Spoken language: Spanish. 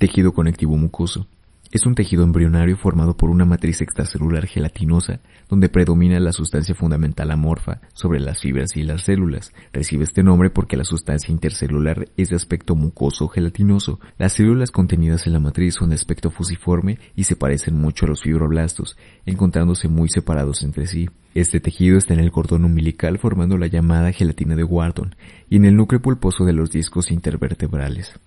Tejido conectivo mucoso. Es un tejido embrionario formado por una matriz extracelular gelatinosa, donde predomina la sustancia fundamental amorfa sobre las fibras y las células. Recibe este nombre porque la sustancia intercelular es de aspecto mucoso gelatinoso. Las células contenidas en la matriz son de aspecto fusiforme y se parecen mucho a los fibroblastos, encontrándose muy separados entre sí. Este tejido está en el cordón umbilical formando la llamada gelatina de Wharton y en el núcleo pulposo de los discos intervertebrales.